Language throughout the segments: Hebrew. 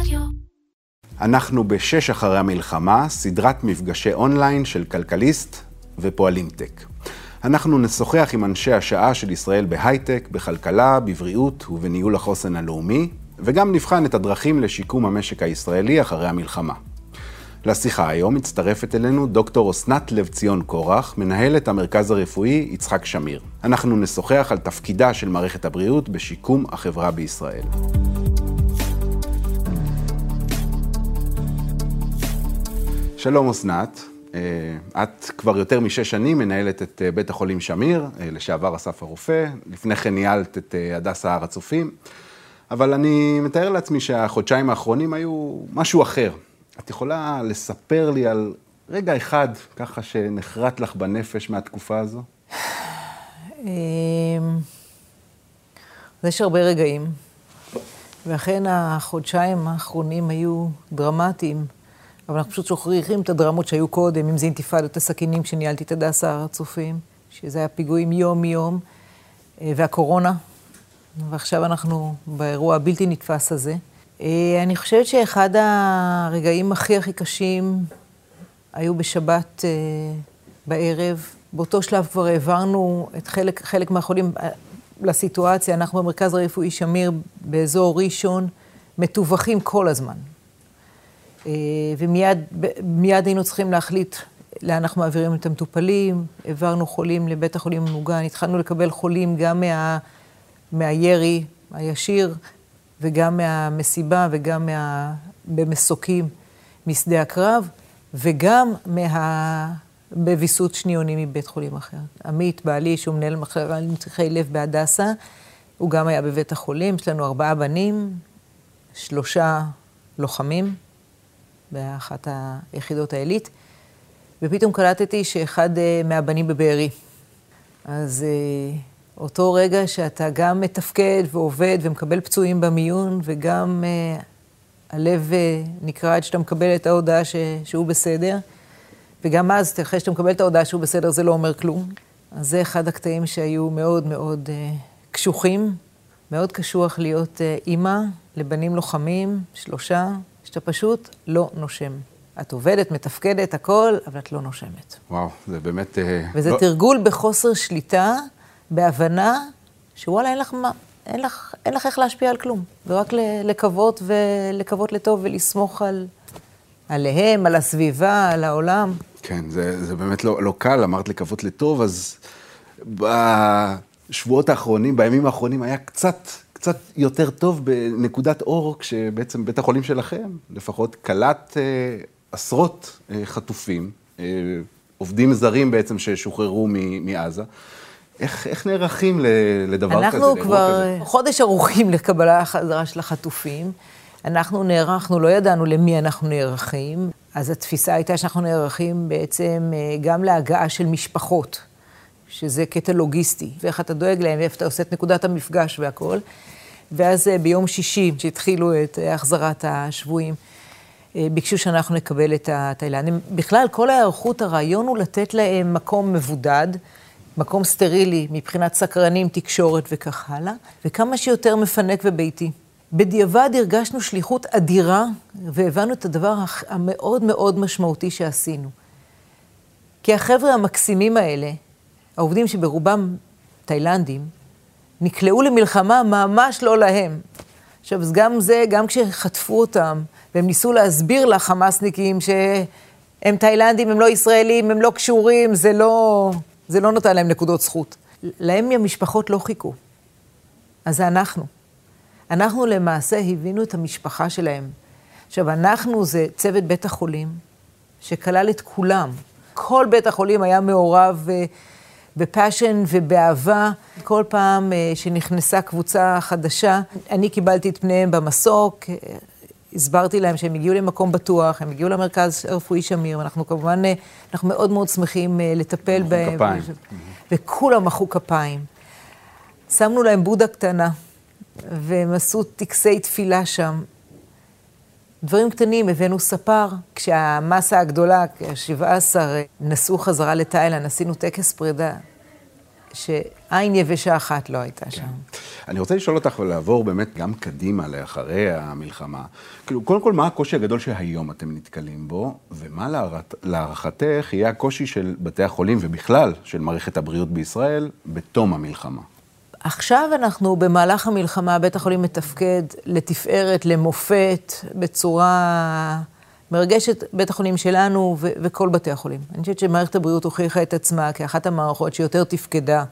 רדיו. אנחנו בשש אחרי המלחמה, סדרת מפגשי אונליין של כלכליסט ופועלים טק. אנחנו נשוחח עם אנשי השעה של ישראל בהייטק, בכלכלה, בבריאות ובניהול החוסן הלאומי, וגם נבחן את הדרכים לשיקום המשק הישראלי אחרי המלחמה. לשיחה היום מצטרפת אלינו דוקטור אסנת לב ציון קורח, מנהלת המרכז הרפואי יצחק שמיר. אנחנו נשוחח על תפקידה של מערכת הבריאות בשיקום החברה בישראל. שלום אסנת, אה, את כבר יותר משש שנים מנהלת את אה, בית החולים שמיר, אה, לשעבר אסף הרופא, לפני כן ניהלת את הדסה הר הצופים, אבל אני מתאר לעצמי שהחודשיים האחרונים היו משהו אחר. את יכולה לספר לי על רגע אחד, ככה שנחרט לך בנפש מהתקופה הזו? אמ, יש הרבה רגעים, ואכן החודשיים האחרונים היו דרמטיים. אבל אנחנו פשוט שוכחים את הדרמות שהיו קודם, אם זה אינתיפאדת הסכינים כשניהלתי את הדסה הר הצופים, שזה היה פיגועים יום-יום, אה, והקורונה, ועכשיו אנחנו באירוע הבלתי נתפס הזה. אה, אני חושבת שאחד הרגעים הכי הכי קשים היו בשבת אה, בערב. באותו שלב כבר העברנו את חלק, חלק מהחולים לסיטואציה. אנחנו במרכז הרפואי שמיר באזור ראשון, מטווחים כל הזמן. אה, ומיד היינו צריכים להחליט לאן אנחנו מעבירים את המטופלים, העברנו חולים לבית החולים המוגן, התחלנו לקבל חולים גם מה, מהירי הישיר וגם מהמסיבה וגם מה, במסוקים משדה הקרב, וגם מה... בוויסות שניוני מבית חולים אחר. עמית, בעלי, שהוא מנהל מחלקה לנצחי לב בהדסה, הוא גם היה בבית החולים, יש לנו ארבעה בנים, שלושה לוחמים. באחת היחידות העילית, ופתאום קלטתי שאחד אה, מהבנים בבארי. אז אה, אותו רגע שאתה גם מתפקד ועובד ומקבל פצועים במיון, וגם אה, הלב נקרע עד שאתה מקבל את ההודעה ש... שהוא בסדר, וגם אז, אחרי שאתה מקבל את ההודעה שהוא בסדר, זה לא אומר כלום. אז זה אחד הקטעים שהיו מאוד מאוד קשוחים. מאוד קשוח להיות אימא לבנים לוחמים, שלושה, שאתה פשוט לא נושם. את עובדת, מתפקדת, הכל, אבל את לא נושמת. וואו, זה באמת... אה, וזה לא... תרגול בחוסר שליטה, בהבנה, שוואלה, אין לך מה, אין לך, אין לך איך להשפיע על כלום. ורק לקוות ולקוות לטוב ולסמוך על, עליהם, על הסביבה, על העולם. כן, זה, זה באמת לא, לא קל, אמרת לקוות לטוב, אז בשבועות האחרונים, בימים האחרונים, היה קצת קצת יותר טוב בנקודת אור, כשבעצם בית החולים שלכם לפחות קלט אה, עשרות אה, חטופים, אה, עובדים זרים בעצם ששוחררו מעזה. איך, איך נערכים לדבר אנחנו כזה? אנחנו כבר כזה? חודש ערוכים לקבלה חזרה של החטופים. אנחנו נערכנו, לא ידענו למי אנחנו נערכים, אז התפיסה הייתה שאנחנו נערכים בעצם אה, גם להגעה של משפחות, שזה קטע לוגיסטי, ואיך אתה דואג להם, ואיפה אתה עושה את נקודת המפגש והכול. ואז אה, ביום שישי, כשהתחילו את אה, החזרת השבויים, אה, ביקשו שאנחנו נקבל את התאילנדים. בכלל, כל ההיערכות, הרעיון הוא לתת להם מקום מבודד, מקום סטרילי מבחינת סקרנים, תקשורת וכך הלאה, וכמה שיותר מפנק וביתי. בדיעבד הרגשנו שליחות אדירה, והבנו את הדבר המאוד מאוד משמעותי שעשינו. כי החבר'ה המקסימים האלה, העובדים שברובם תאילנדים, נקלעו למלחמה ממש לא להם. עכשיו, אז גם זה, גם כשחטפו אותם, והם ניסו להסביר לחמאסניקים שהם תאילנדים, הם לא ישראלים, הם לא קשורים, זה לא, זה לא נותן להם נקודות זכות. להם המשפחות לא חיכו. אז זה אנחנו. אנחנו למעשה הבינו את המשפחה שלהם. עכשיו, אנחנו זה צוות בית החולים, שכלל את כולם. כל בית החולים היה מעורב uh, בפאשן ובאהבה. כל פעם אה, שנכנסה קבוצה חדשה, אני קיבלתי את פניהם במסוק, אה, הסברתי להם שהם הגיעו למקום בטוח, הם הגיעו למרכז הרפואי שמיר, ואנחנו כמובן, אה, אנחנו מאוד מאוד שמחים לטפל בהם. מחאו כפיים. וכולם מחאו כפיים. שמנו להם בודה קטנה, והם עשו טקסי תפילה שם. דברים קטנים, הבאנו ספר, כשהמסה הגדולה, כ-17, נסעו חזרה לתאילנד, עשינו טקס פרידה. שעין יבשה אחת לא הייתה שם. כן. אני רוצה לשאול אותך ולעבור באמת גם קדימה לאחרי המלחמה. כאילו, קודם כל, מה הקושי הגדול שהיום אתם נתקלים בו, ומה להערכתך יהיה הקושי של בתי החולים ובכלל של מערכת הבריאות בישראל בתום המלחמה? עכשיו אנחנו במהלך המלחמה, בית החולים מתפקד לתפארת, למופת, בצורה מרגשת, בית החולים שלנו ו- וכל בתי החולים. אני חושבת שמערכת הבריאות הוכיחה את עצמה כאחת המערכות שיותר תפקדה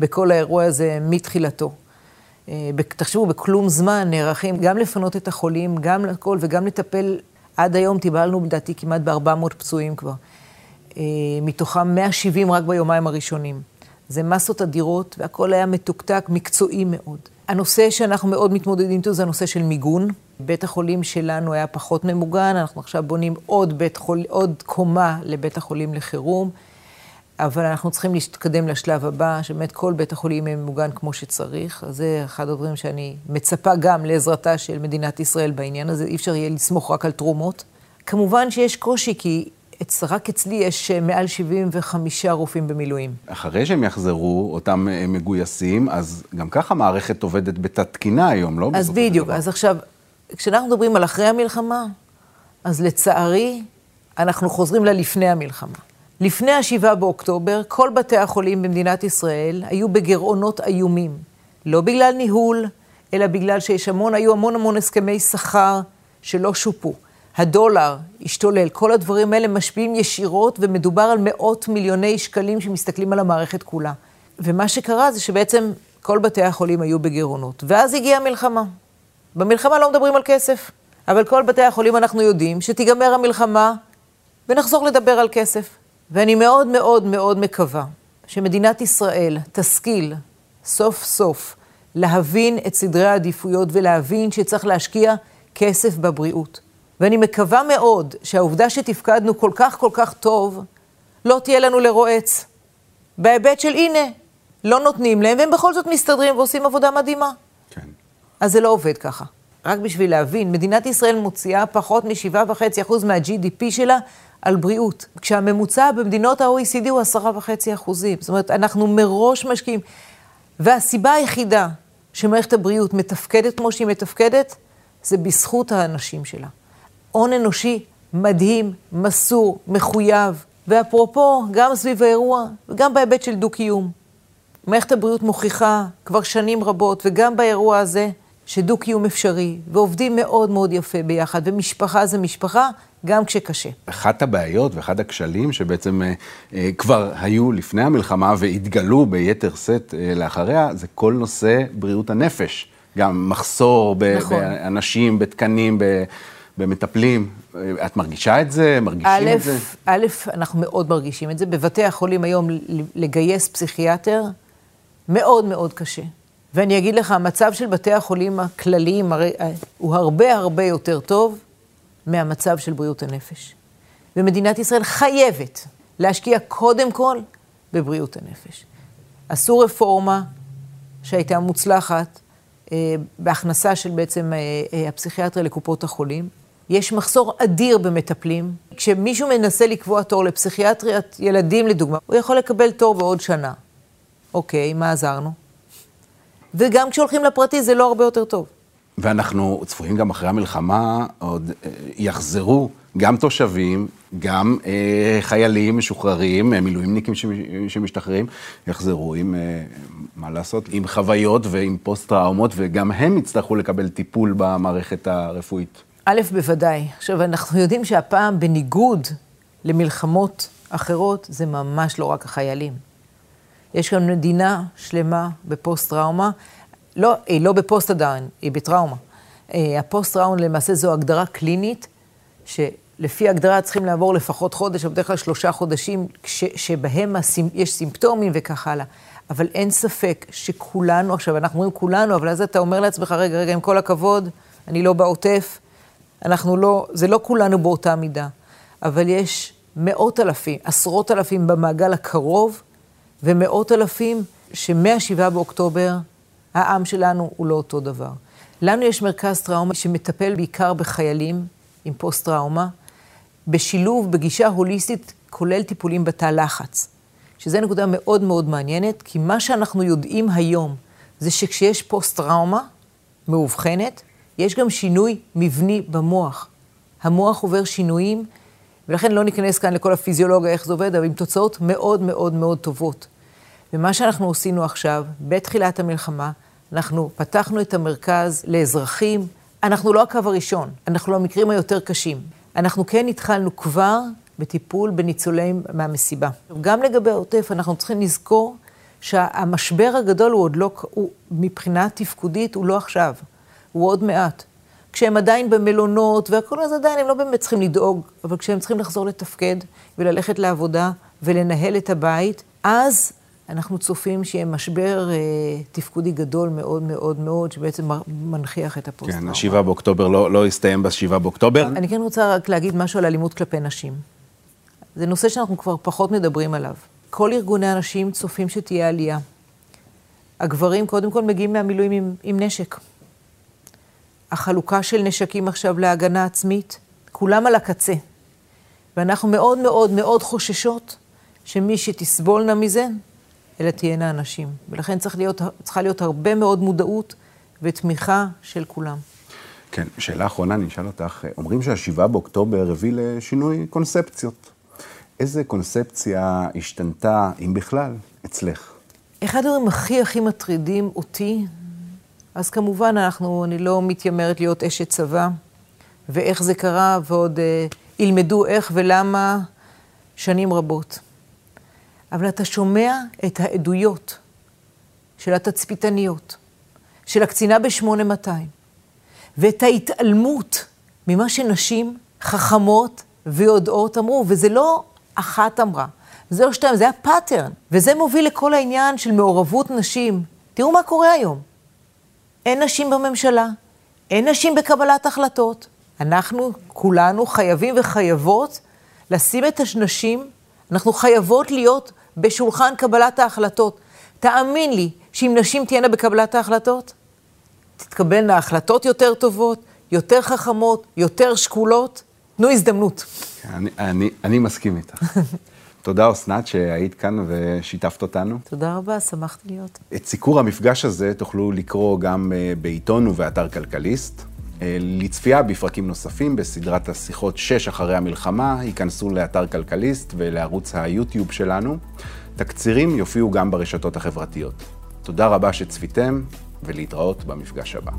בכל האירוע הזה מתחילתו. אה, תחשבו, בכלום זמן נערכים גם לפנות את החולים, גם לכל וגם לטפל. עד היום טיפלנו, לדעתי, כמעט ב-400 פצועים כבר. אה, מתוכם 170 רק ביומיים הראשונים. זה מסות אדירות, והכל היה מתוקתק, מקצועי מאוד. הנושא שאנחנו מאוד מתמודדים איתו זה הנושא של מיגון. בית החולים שלנו היה פחות ממוגן, אנחנו עכשיו בונים עוד, בית חול, עוד קומה לבית החולים לחירום, אבל אנחנו צריכים להתקדם לשלב הבא, שבאמת כל בית החולים יהיה ממוגן כמו שצריך. אז זה אחד הדברים שאני מצפה גם לעזרתה של מדינת ישראל בעניין הזה, אי אפשר יהיה לסמוך רק על תרומות. כמובן שיש קושי, כי רק אצלי יש אה, מעל 75 רופאים במילואים. אחרי שהם יחזרו, אותם אה, מגויסים, אז גם ככה המערכת עובדת בתת תקינה היום, לא? אז בדיוק, אז עכשיו, כשאנחנו מדברים על אחרי המלחמה, אז לצערי, אנחנו חוזרים ללפני המלחמה. לפני ה-7 באוקטובר, כל בתי החולים במדינת ישראל היו בגירעונות איומים. לא בגלל ניהול, אלא בגלל שיש המון, היו המון המון הסכמי שכר שלא שופו. הדולר השתולל, כל הדברים האלה משפיעים ישירות, ומדובר על מאות מיליוני שקלים שמסתכלים על המערכת כולה. ומה שקרה זה שבעצם כל בתי החולים היו בגירעונות. ואז הגיעה המלחמה. במלחמה לא מדברים על כסף, אבל כל בתי החולים אנחנו יודעים שתיגמר המלחמה ונחזור לדבר על כסף. ואני מאוד מאוד מאוד מקווה שמדינת ישראל תשכיל סוף סוף להבין את סדרי העדיפויות ולהבין שצריך להשקיע כסף בבריאות. ואני מקווה מאוד שהעובדה שתפקדנו כל כך כל כך טוב, לא תהיה לנו לרועץ. בהיבט של הנה, לא נותנים להם, והם בכל זאת מסתדרים ועושים עבודה מדהימה. כן. אז זה לא עובד ככה. רק בשביל להבין, מדינת ישראל מוציאה פחות מ-7.5% מה-GDP שלה על בריאות, כשהממוצע במדינות ה-OECD הוא 10.5%. זאת אומרת, אנחנו מראש משקיעים. והסיבה היחידה שמערכת הבריאות מתפקדת כמו שהיא מתפקדת, זה בזכות האנשים שלה. הון אנושי מדהים, מסור, מחויב, ואפרופו, גם סביב האירוע וגם בהיבט של דו-קיום. מערכת הבריאות מוכיחה כבר שנים רבות, וגם באירוע הזה, שדו-קיום אפשרי, ועובדים מאוד מאוד יפה ביחד, ומשפחה זה משפחה, גם כשקשה. אחת הבעיות ואחד הכשלים שבעצם אה, אה, כבר היו לפני המלחמה והתגלו ביתר שאת אה, לאחריה, זה כל נושא בריאות הנפש. גם מחסור נכון. באנשים, בתקנים, ב... במטפלים. את מרגישה את זה? מרגישים א', את זה? א', אנחנו מאוד מרגישים את זה. בבתי החולים היום לגייס פסיכיאטר מאוד מאוד קשה. ואני אגיד לך, המצב של בתי החולים הכלליים הרי, אה, הוא הרבה הרבה יותר טוב מהמצב של בריאות הנפש. ומדינת ישראל חייבת להשקיע קודם כל בבריאות הנפש. עשו רפורמה שהייתה מוצלחת אה, בהכנסה של בעצם אה, אה, הפסיכיאטריה לקופות החולים. יש מחסור אדיר במטפלים. כשמישהו מנסה לקבוע תור לפסיכיאטריית ילדים, לדוגמה, הוא יכול לקבל תור בעוד שנה. אוקיי, מה עזרנו? וגם כשהולכים לפרטי זה לא הרבה יותר טוב. ואנחנו צפויים גם אחרי המלחמה, עוד אה, יחזרו גם תושבים, גם אה, חיילים משוחררים, אה, מילואימניקים שמשתחררים, יחזרו עם, אה, מה לעשות, עם חוויות ועם פוסט-טראומות, וגם הם יצטרכו לקבל טיפול במערכת הרפואית. א', בוודאי. עכשיו, אנחנו יודעים שהפעם, בניגוד למלחמות אחרות, זה ממש לא רק החיילים. יש כאן מדינה שלמה בפוסט-טראומה. לא, היא לא בפוסט עדיין, היא בטראומה. אה, הפוסט-טראומה למעשה זו הגדרה קלינית, שלפי הגדרה צריכים לעבור לפחות חודש, או בדרך כלל שלושה חודשים, ש, שבהם הסימ, יש סימפטומים וכך הלאה. אבל אין ספק שכולנו, עכשיו אנחנו אומרים כולנו, אבל אז אתה אומר לעצמך, רגע, רגע, עם כל הכבוד, אני לא בעוטף, אנחנו לא, זה לא כולנו באותה מידה, אבל יש מאות אלפים, עשרות אלפים במעגל הקרוב, ומאות אלפים שמ-7 באוקטובר העם שלנו הוא לא אותו דבר. לנו יש מרכז טראומה שמטפל בעיקר בחיילים עם פוסט-טראומה, בשילוב, בגישה הוליסטית, כולל טיפולים בתא לחץ. שזו נקודה מאוד מאוד מעניינת, כי מה שאנחנו יודעים היום זה שכשיש פוסט-טראומה מאובחנת, יש גם שינוי מבני במוח. המוח עובר שינויים, ולכן לא ניכנס כאן לכל הפיזיולוגיה, איך זה עובד, אבל עם תוצאות מאוד מאוד מאוד טובות. ומה שאנחנו עשינו עכשיו, בתחילת המלחמה, אנחנו פתחנו את המרכז לאזרחים. אנחנו לא הקו הראשון, אנחנו לא המקרים היותר קשים. אנחנו כן התחלנו כבר בטיפול בניצולים מהמסיבה. גם לגבי העוטף, אנחנו צריכים לזכור שהמשבר הגדול הוא עוד לא, הוא, מבחינה תפקודית, הוא לא עכשיו, הוא עוד מעט. כשהם עדיין במלונות והכל, אז עדיין הם לא באמת צריכים לדאוג, אבל כשהם צריכים לחזור לתפקד וללכת לעבודה ולנהל את הבית, אז אנחנו צופים שיהיה משבר אה, תפקודי גדול מאוד מאוד מאוד, שבעצם מנכיח את הפוסט-טראומה. כן, השבעה באוקטובר לא, לא הסתיים בשבעה באוקטובר. אני כן רוצה רק להגיד משהו על אלימות כלפי נשים. זה נושא שאנחנו כבר פחות מדברים עליו. כל ארגוני הנשים צופים שתהיה עלייה. הגברים קודם כל מגיעים מהמילואים עם, עם נשק. החלוקה של נשקים עכשיו להגנה עצמית, כולם על הקצה. ואנחנו מאוד מאוד מאוד חוששות שמי שתסבולנה מזה, אלה תהיינה הנשים. ולכן צריך להיות, צריכה להיות הרבה מאוד מודעות ותמיכה של כולם. כן, שאלה אחרונה, אני אשאל אותך. אומרים שהשבעה באוקטובר הביא לשינוי קונספציות. איזה קונספציה השתנתה, אם בכלל, אצלך? אחד הדברים הכי הכי מטרידים אותי, אז כמובן אנחנו, אני לא מתיימרת להיות אשת צבא, ואיך זה קרה, ועוד אה, ילמדו איך ולמה שנים רבות. אבל אתה שומע את העדויות של התצפיתניות, של הקצינה ב-8200, ואת ההתעלמות ממה שנשים חכמות ויודעות אמרו, וזה לא אחת אמרה, זה לא שתיים, זה היה pattern, וזה מוביל לכל העניין של מעורבות נשים. תראו מה קורה היום. אין נשים בממשלה, אין נשים בקבלת החלטות. אנחנו כולנו חייבים וחייבות לשים את הנשים, אנחנו חייבות להיות בשולחן קבלת ההחלטות. תאמין לי שאם נשים תהיינה בקבלת ההחלטות, תתקבלנה החלטות יותר טובות, יותר חכמות, יותר שקולות. תנו הזדמנות. אני, אני, אני מסכים איתך. תודה, אסנת, שהיית כאן ושיתפת אותנו. תודה רבה, שמחתי להיות. את סיקור המפגש הזה תוכלו לקרוא גם אה, בעיתון ובאתר כלכליסט. אה, לצפייה בפרקים נוספים בסדרת השיחות 6 אחרי המלחמה, ייכנסו לאתר כלכליסט ולערוץ היוטיוב שלנו. תקצירים יופיעו גם ברשתות החברתיות. תודה רבה שצפיתם, ולהתראות במפגש הבא.